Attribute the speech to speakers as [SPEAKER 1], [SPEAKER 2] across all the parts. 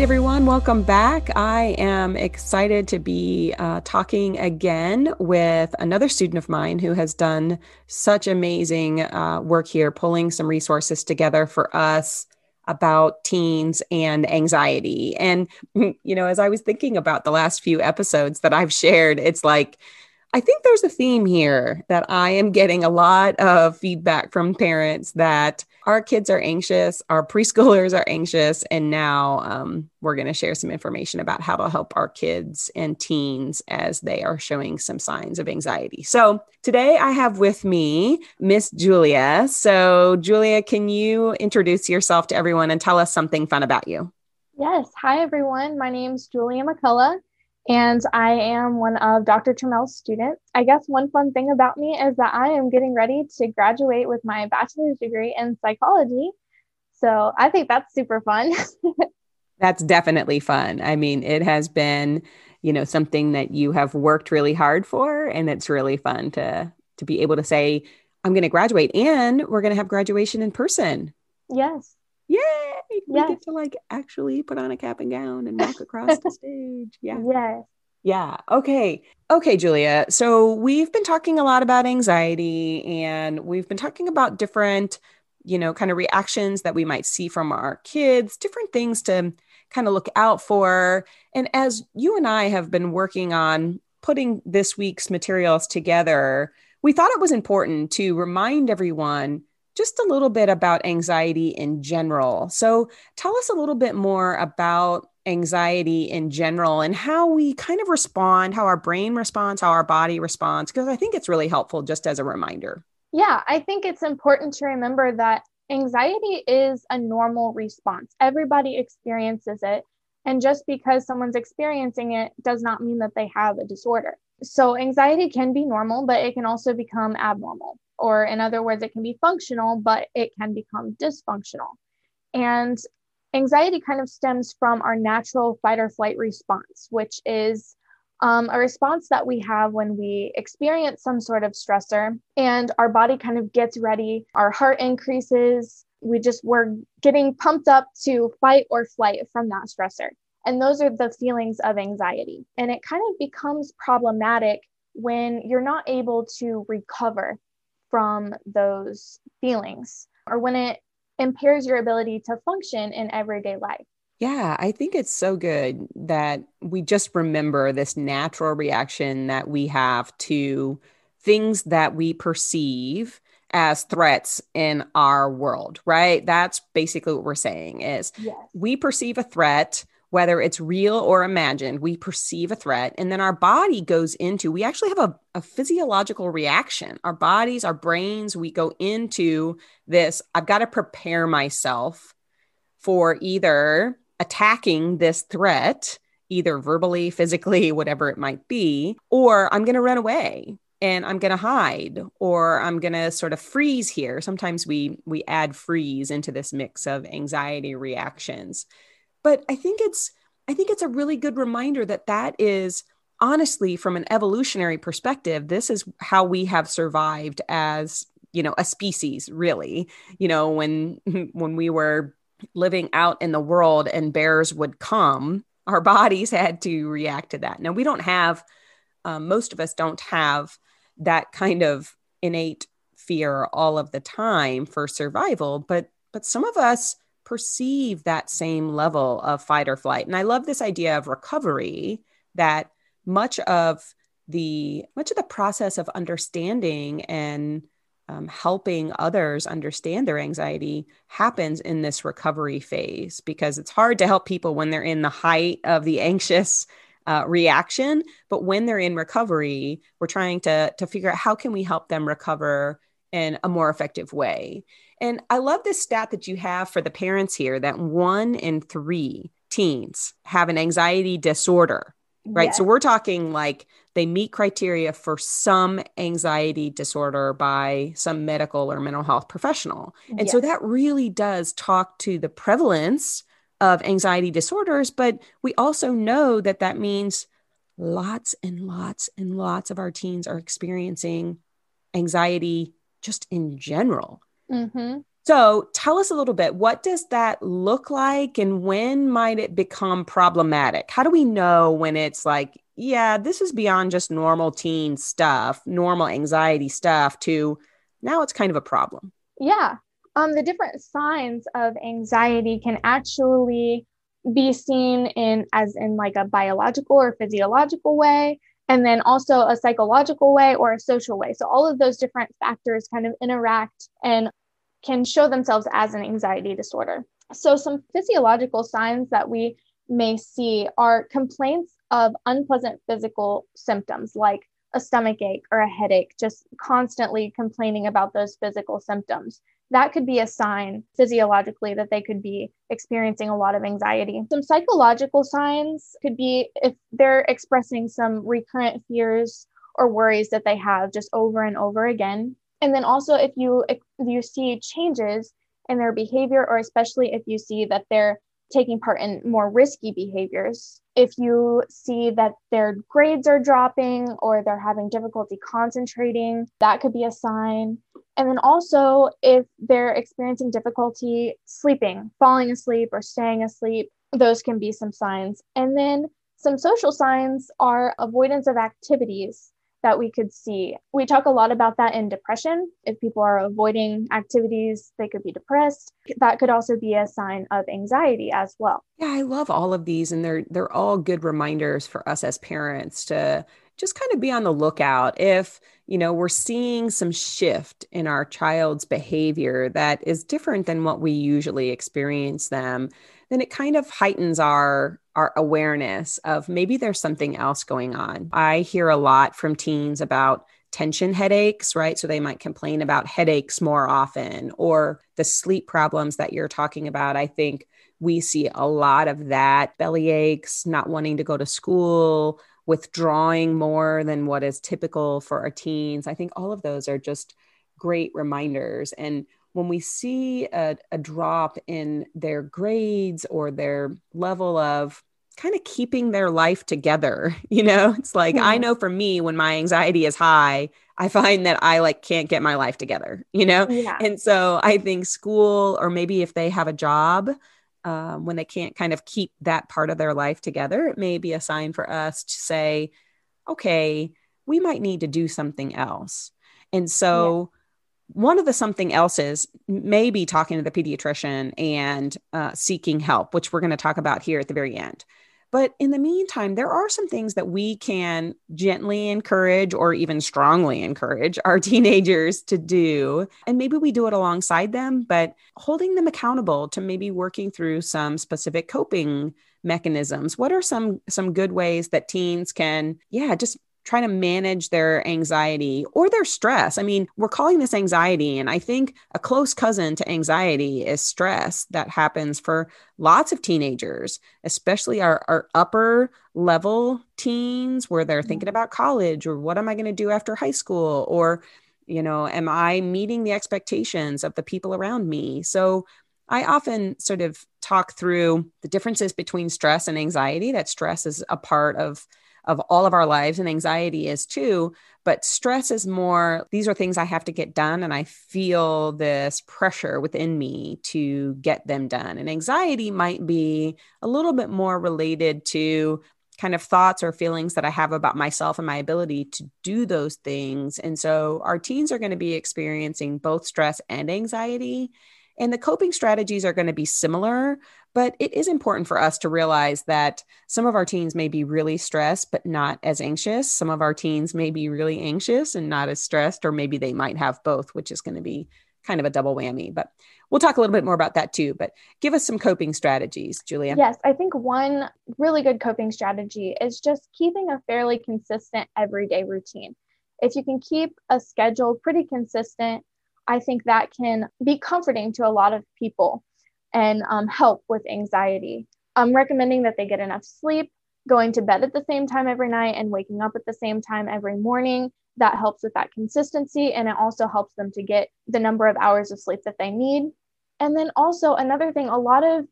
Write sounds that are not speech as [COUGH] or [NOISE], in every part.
[SPEAKER 1] right, everyone, welcome back. I am excited to be uh, talking again with another student of mine who has done such amazing uh, work here, pulling some resources together for us about teens and anxiety. And, [LAUGHS] you know, as I was thinking about the last few episodes that I've shared, it's like, I think there's a theme here that I am getting a lot of feedback from parents that our kids are anxious, our preschoolers are anxious, and now um, we're going to share some information about how to help our kids and teens as they are showing some signs of anxiety. So today I have with me Miss Julia. So, Julia, can you introduce yourself to everyone and tell us something fun about you?
[SPEAKER 2] Yes. Hi, everyone. My name is Julia McCullough and I am one of Dr. Trammell's students. I guess one fun thing about me is that I am getting ready to graduate with my bachelor's degree in psychology. So I think that's super fun. [LAUGHS]
[SPEAKER 1] that's definitely fun. I mean, it has been, you know, something that you have worked really hard for, and it's really fun to to be able to say, I'm going to graduate, and we're going to have graduation in person.
[SPEAKER 2] Yes.
[SPEAKER 1] Yay! We yes. get to like actually put on a cap and gown and walk across the stage. Yeah.
[SPEAKER 2] Yes.
[SPEAKER 1] Yeah. Okay. Okay, Julia. So we've been talking a lot about anxiety and we've been talking about different, you know, kind of reactions that we might see from our kids, different things to kind of look out for. And as you and I have been working on putting this week's materials together, we thought it was important to remind everyone just a little bit about anxiety in general. So, tell us a little bit more about anxiety in general and how we kind of respond, how our brain responds, how our body responds, because I think it's really helpful just as a reminder.
[SPEAKER 2] Yeah, I think it's important to remember that anxiety is a normal response. Everybody experiences it. And just because someone's experiencing it does not mean that they have a disorder. So, anxiety can be normal, but it can also become abnormal or in other words, it can be functional, but it can become dysfunctional. And anxiety kind of stems from our natural fight or flight response, which is um, a response that we have when we experience some sort of stressor and our body kind of gets ready, our heart increases, we just we're getting pumped up to fight or flight from that stressor. And those are the feelings of anxiety. And it kind of becomes problematic when you're not able to recover from those feelings or when it impairs your ability to function in everyday life.
[SPEAKER 1] Yeah, I think it's so good that we just remember this natural reaction that we have to things that we perceive as threats in our world, right? That's basically what we're saying is yes. we perceive a threat whether it's real or imagined, we perceive a threat. And then our body goes into, we actually have a, a, physiological reaction. Our bodies, our brains, we go into this I've got to prepare myself for either attacking this threat, either verbally, physically, [LAUGHS] whatever it might be, or I'm going to run away and I'm going to hide or I'm going to sort of freeze here. Sometimes we we add freeze into this mix of anxiety reactions but i think it's i think it's a really good reminder that that is honestly from an evolutionary perspective this is how we have survived as you know a species really. You know when [LAUGHS] when we were living out in the world and bears would come our bodies had to react to that. Now we don't have um, most of us don't have that kind of innate fear all of the time for survival but but some of us perceive that same level of fight or flight. And I love this idea of recovery that much of the much of the process of understanding and um, helping others understand their anxiety happens in this recovery phase because it's hard to help people when they're in the height of the anxious uh, reaction but when they're in recovery we're trying to to figure out how can we help them recover in a more effective way and I love this stat that you have for the parents here that one in three teens have an anxiety disorder, right? Yes. So we're talking like they meet criteria for some anxiety disorder by some medical or mental health professional. And yes. so that really does talk to the prevalence of anxiety disorders. But we also know that that means lots and lots and lots of our teens are experiencing anxiety just in general.
[SPEAKER 2] Mm-hmm.
[SPEAKER 1] So tell us a little bit what does that look like and when might it become problematic? How do we know when it's like, yeah, this is beyond just normal teen stuff, normal anxiety stuff to now it's kind of a problem?
[SPEAKER 2] Yeah. Um, the different signs of anxiety can actually be seen in as in like a biological or physiological way and then also a psychological way or a social way so all of those different factors kind of interact and can show themselves as an anxiety disorder so some physiological signs that we may see are complaints of unpleasant physical symptoms like a stomach ache or a headache just constantly complaining about those physical symptoms that could be a sign physiologically that they could be experiencing a lot of anxiety. Some psychological signs could be if they're expressing some recurrent fears or worries that they have just over and over again. And then also if you if you see changes in their behavior or especially if you see that they're taking part in more risky behaviors. If you see that their grades are dropping or they're having difficulty concentrating, that could be a sign. And then also, if they're experiencing difficulty sleeping, falling asleep, or staying asleep, those can be some signs. And then some social signs are avoidance of activities that we could see. We talk a lot about that in depression. If people are avoiding activities, they could be depressed. That could also be a sign of anxiety as well.
[SPEAKER 1] Yeah, I love all of these and they're they're all good reminders for us as parents to just kind of be on the lookout if you know we're seeing some shift in our child's behavior that is different than what we usually experience them then it kind of heightens our our awareness of maybe there's something else going on i hear a lot from teens about tension headaches right so they might complain about headaches more often or the sleep problems that you're talking about i think we see a lot of that belly aches not wanting to go to school withdrawing more than what is typical for our teens. I think all of those are just great reminders. And when we see a, a drop in their grades or their level of kind of keeping their life together, [LAUGHS] you know, it's like I know for me, when my anxiety is high, I find that I like can't get my life together, you know? Yeah. And so I think school, or maybe if they have a job, um, when they can't kind of keep that part of their life together, it may be a sign for us to say, okay, we might need to do something else. And so, yeah. One of the something else is maybe talking to the pediatrician and uh, seeking help, which we're going to talk about here at the very end. But in the meantime, there are some things that we can gently encourage or even strongly encourage our [LAUGHS] teenagers to do. And maybe we do it alongside them, but holding them accountable to maybe working through some specific coping mechanisms. What are some some good ways that teens can yeah, just trying to manage their anxiety or their stress. I mean, we're calling this anxiety, and I think a close cousin to anxiety is stress that happens for lots of teenagers, especially our, our upper level teens where they're thinking mm-hmm. about college or what am I going to do after high school or you know, am I meeting the expectations of the people around me? So I often sort of talk through the differences between stress and anxiety, that stress is a part of of all of our lives and anxiety is too but stress is more these are things i have to get done and i feel this pressure within me to get them done. And anxiety might be a little bit more related to kind of thoughts or feelings that i have about myself and my ability to do those things. And so our teens are going to be experiencing both stress and anxiety and the coping strategies are going to be similar, but it is important for us to realize that some of our teens may be really stressed, but not as anxious. Some of our teens may be really anxious and not as stressed, or maybe they might have both, which is going to be kind of a double whammy. But we'll talk a little bit more about that too. But give us some coping strategies, Julia.
[SPEAKER 2] Yes, I think one really good coping strategy is just keeping a fairly consistent everyday routine. If you can keep a schedule pretty consistent, I think that can be comforting to a lot of people and um, help with anxiety. I'm recommending that they get enough sleep, going to bed at the same time every night, and waking up at the same time every morning. That helps with that consistency, and it also helps them to get the number of hours of sleep that they need. And then also, another thing a lot of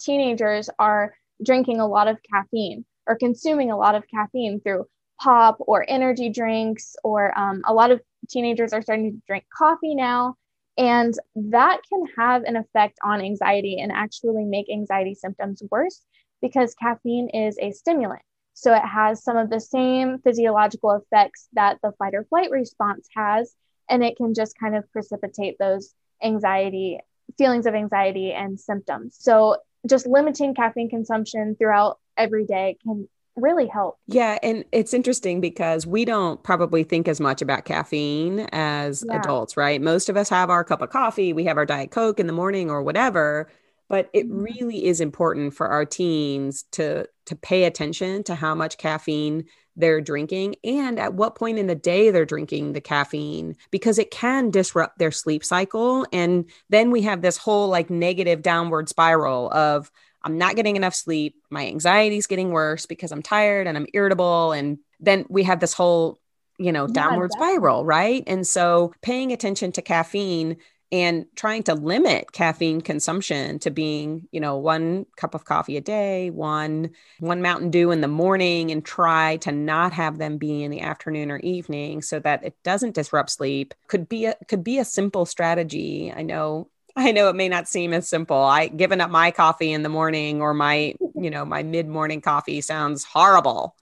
[SPEAKER 2] teenagers are drinking a lot of caffeine or consuming a lot of caffeine through pop or energy drinks, or um, a lot of teenagers are starting to drink coffee now. And that can have an effect on anxiety and actually make anxiety symptoms worse because caffeine is a stimulant. So it has some of the same physiological effects that the fight or flight response has, and it can just kind of precipitate those anxiety, feelings of anxiety and symptoms. So just limiting caffeine consumption throughout every day can really help.
[SPEAKER 1] Yeah. And it's interesting because we don't probably think as much about caffeine as yeah. adults, right? Most of us have our cup of coffee, we have our Diet Coke in the morning or whatever. But it mm-hmm. really is important for our teens to to pay attention to how much caffeine they're drinking and at what point in the day they're drinking the caffeine because it can disrupt their sleep cycle and then we have this whole like negative downward spiral of I'm not getting enough sleep. My anxiety is getting worse because I'm tired and I'm irritable. And then we have this whole, you know, downward spiral, right? And so paying attention to caffeine and trying to limit caffeine consumption to being you know one cup of coffee a day one one mountain dew in the morning and try to not have them be in the afternoon or evening so that it doesn't disrupt sleep could be a could be a simple strategy i know I know it may not seem as simple. I giving up my coffee in the morning or my, you know, my mid-morning coffee sounds horrible.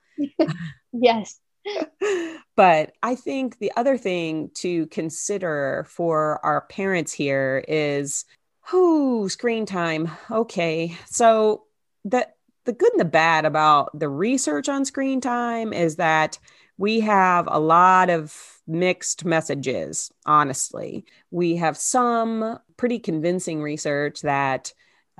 [SPEAKER 1] [LAUGHS]
[SPEAKER 2] yes. [LAUGHS]
[SPEAKER 1] but I think the other thing to consider for our parents here is who screen time. Okay. So the the good and the bad about the research on screen time is that we have a lot of mixed messages, honestly. We have some pretty convincing research that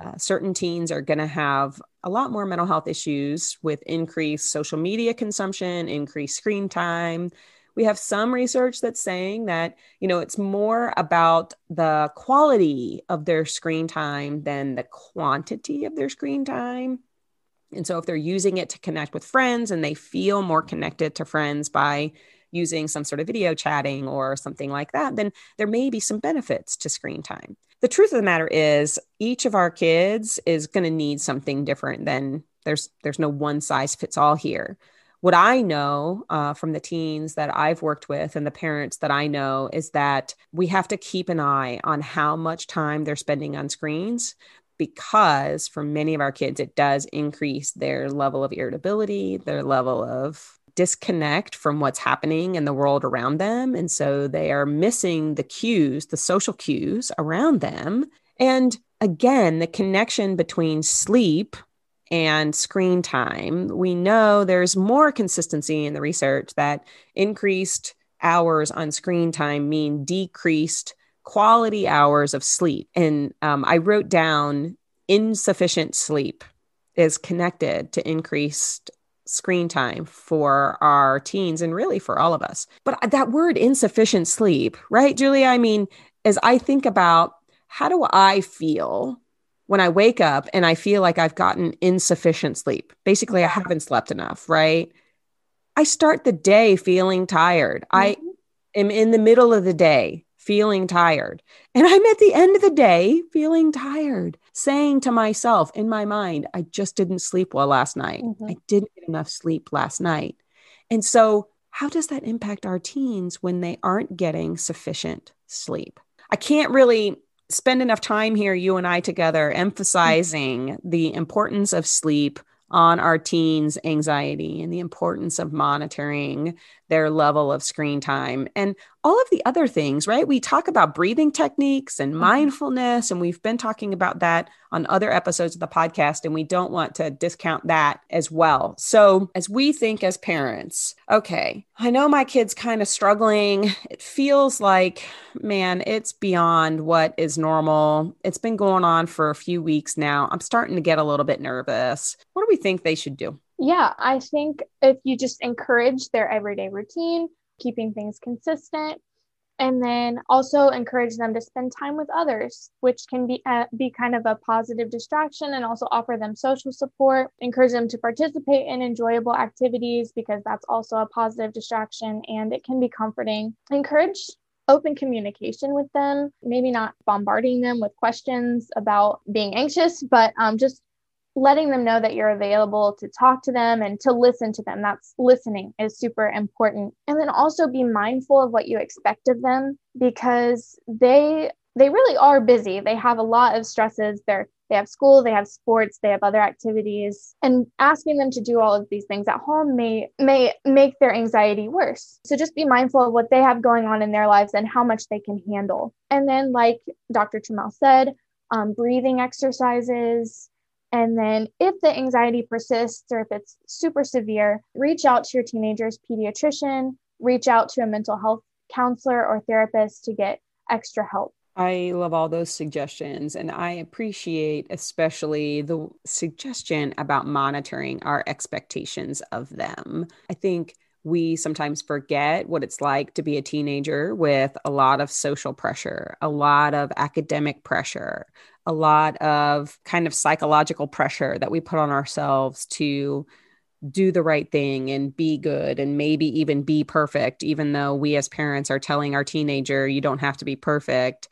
[SPEAKER 1] uh, certain teens are going to have a lot more mental health issues with increased social media consumption, increased screen time. We have some research that's saying that, you know, it's more about the quality of their screen time than the quantity of their screen time. And so if they're using it to connect with friends and they feel more connected to friends by using some sort of video chatting or something like that, then there may be some benefits to screen time. The truth of the matter is each of our kids is going to need something different than there's there's no one size fits all here. What I know uh, from the teens that I've worked with and the parents that I know is that we have to keep an eye on how much time they're spending on screens because for many of our kids, it does increase their level of irritability, their level of disconnect from what's happening in the world around them. And so they are missing the cues, the social cues around them. And again, the connection between sleep and screen time, we know there's more consistency in the research that increased hours on screen time mean decreased quality hours of sleep. And um, I wrote down insufficient sleep is connected to increased screen time for our teens and really for all of us. But that word insufficient sleep, right, Julia? I mean, as I think about how do I feel when I wake up and I feel like I've gotten insufficient sleep? Basically, I haven't slept enough, right? I start the day feeling tired. Mm-hmm. I am in the middle of the day feeling tired. And I'm at the end of the day feeling tired, saying to myself in my mind, I just didn't sleep well last night. Mm-hmm. I didn't get enough sleep last night. And so, how does that impact our teens when they aren't getting sufficient sleep? I can't really spend enough time here, you and I together, emphasizing mm-hmm. the importance of sleep on our teens' anxiety and the importance of monitoring their level of screen time and all of the other things, right? We talk about breathing techniques and mm-hmm. mindfulness, and we've been talking about that on other episodes of the podcast, and we don't want to discount that as well. So, as we think as parents, okay, I know my kid's kind of struggling. It feels like, man, it's beyond what is normal. It's been going on for a few weeks now. I'm starting to get a little bit nervous. What do we think they should do?
[SPEAKER 2] Yeah, I think if you just encourage their everyday routine, keeping things consistent, and then also encourage them to spend time with others, which can be uh, be kind of a positive distraction, and also offer them social support. Encourage them to participate in enjoyable activities because that's also a positive distraction, and it can be comforting. Encourage open communication with them, maybe not bombarding them with questions about being anxious, but um, just letting them know that you're available to talk to them and to listen to them. That's listening is super important. And then also be mindful of what you expect of them because they they really are busy. They have a lot of stresses. They're they have school, they have sports, they have other activities. And asking them to do all of these things at home may may make their anxiety worse. So just be mindful of what they have going on in their lives and how much they can handle. And then, like Dr. Trammell said, um, breathing exercises. And then, if the anxiety persists or if it's super severe, reach out to your teenager's pediatrician, reach out to a mental health counselor or therapist to get extra help.
[SPEAKER 1] I love all those suggestions. And I appreciate especially the suggestion about monitoring our expectations of them. I think we sometimes forget what it's like to be a teenager with a lot of social pressure, a lot of academic pressure, a lot of kind of psychological pressure that we put on ourselves to do the right thing and be good and maybe even be perfect, even though we as parents are telling our teenager, you don't have to be perfect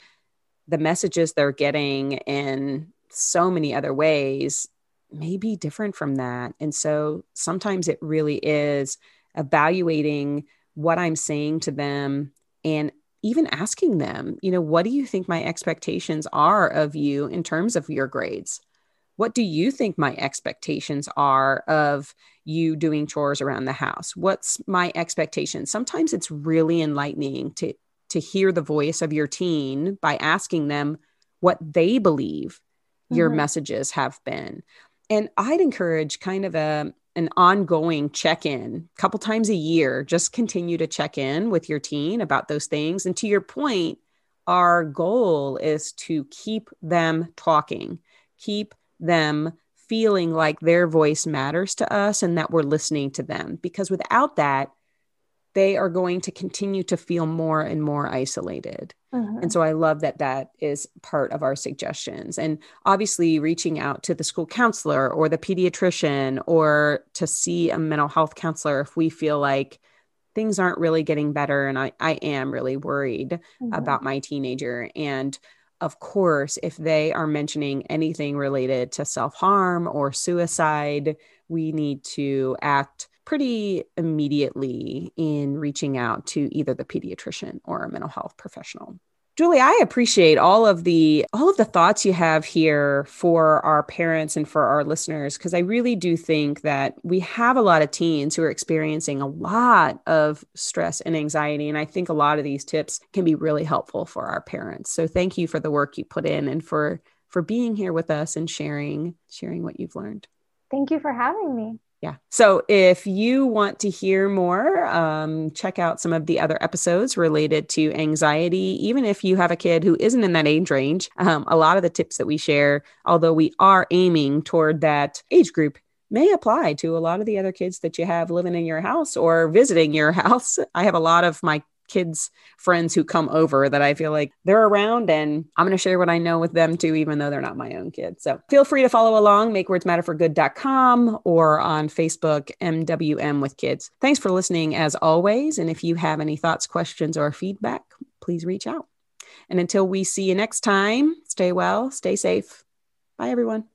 [SPEAKER 1] the messages they're getting in so many other ways may be different from that. And so sometimes it really is evaluating what I'm saying to them and even asking them, you know, what do you think my expectations are of you in terms of your grades? What do you think my expectations are of you doing chores around the house? What's my expectation? Sometimes it's really enlightening to to hear the voice of your teen by asking them what they believe mm-hmm. your messages have been. And I'd encourage kind of a an ongoing check-in a couple times a year just continue to check in with your teen about those things. And to your point our goal is to keep them talking keep them feeling like their voice matters to us and that we're listening to them. Because without that they are going to continue to feel more and more isolated. Uh-huh. And so I love that that is part of our suggestions. And obviously, reaching out to the school counselor or the pediatrician or to see a mental health counselor if we feel like things aren't really getting better. And I, I am really worried uh-huh. about my teenager. And of course, if they are mentioning anything related to self harm or suicide, we need to act pretty immediately in reaching out to either the pediatrician or a mental health professional. Julie, I appreciate all of the all of the thoughts you have here for our parents and for our listeners because I really do think that we have a lot of teens who are experiencing a lot of stress and anxiety and I think a lot of these tips can be really helpful for our parents. So thank you for the work you put in and for for being here with us and sharing sharing what you've learned.
[SPEAKER 2] Thank you for having me
[SPEAKER 1] yeah. So if you want to hear more, um, check out some of the other episodes related to anxiety. Even if you have a kid who isn't in that age range, um, a lot of the tips that we share, although we are aiming toward that age group, may apply to a lot of the other kids that you have living in your house or visiting your [LAUGHS] house. I have a lot of my kids friends who come over that I feel like they're around and I'm going to share what I know with them too, even though they're not my own kids. So feel free to follow along, make words matter for makewordsmatterforgood.com or on Facebook, MWM with kids. Thanks for listening as always. And if you have any thoughts, questions, or feedback, please reach out. And until we see you next time, stay well, stay safe. Bye, everyone.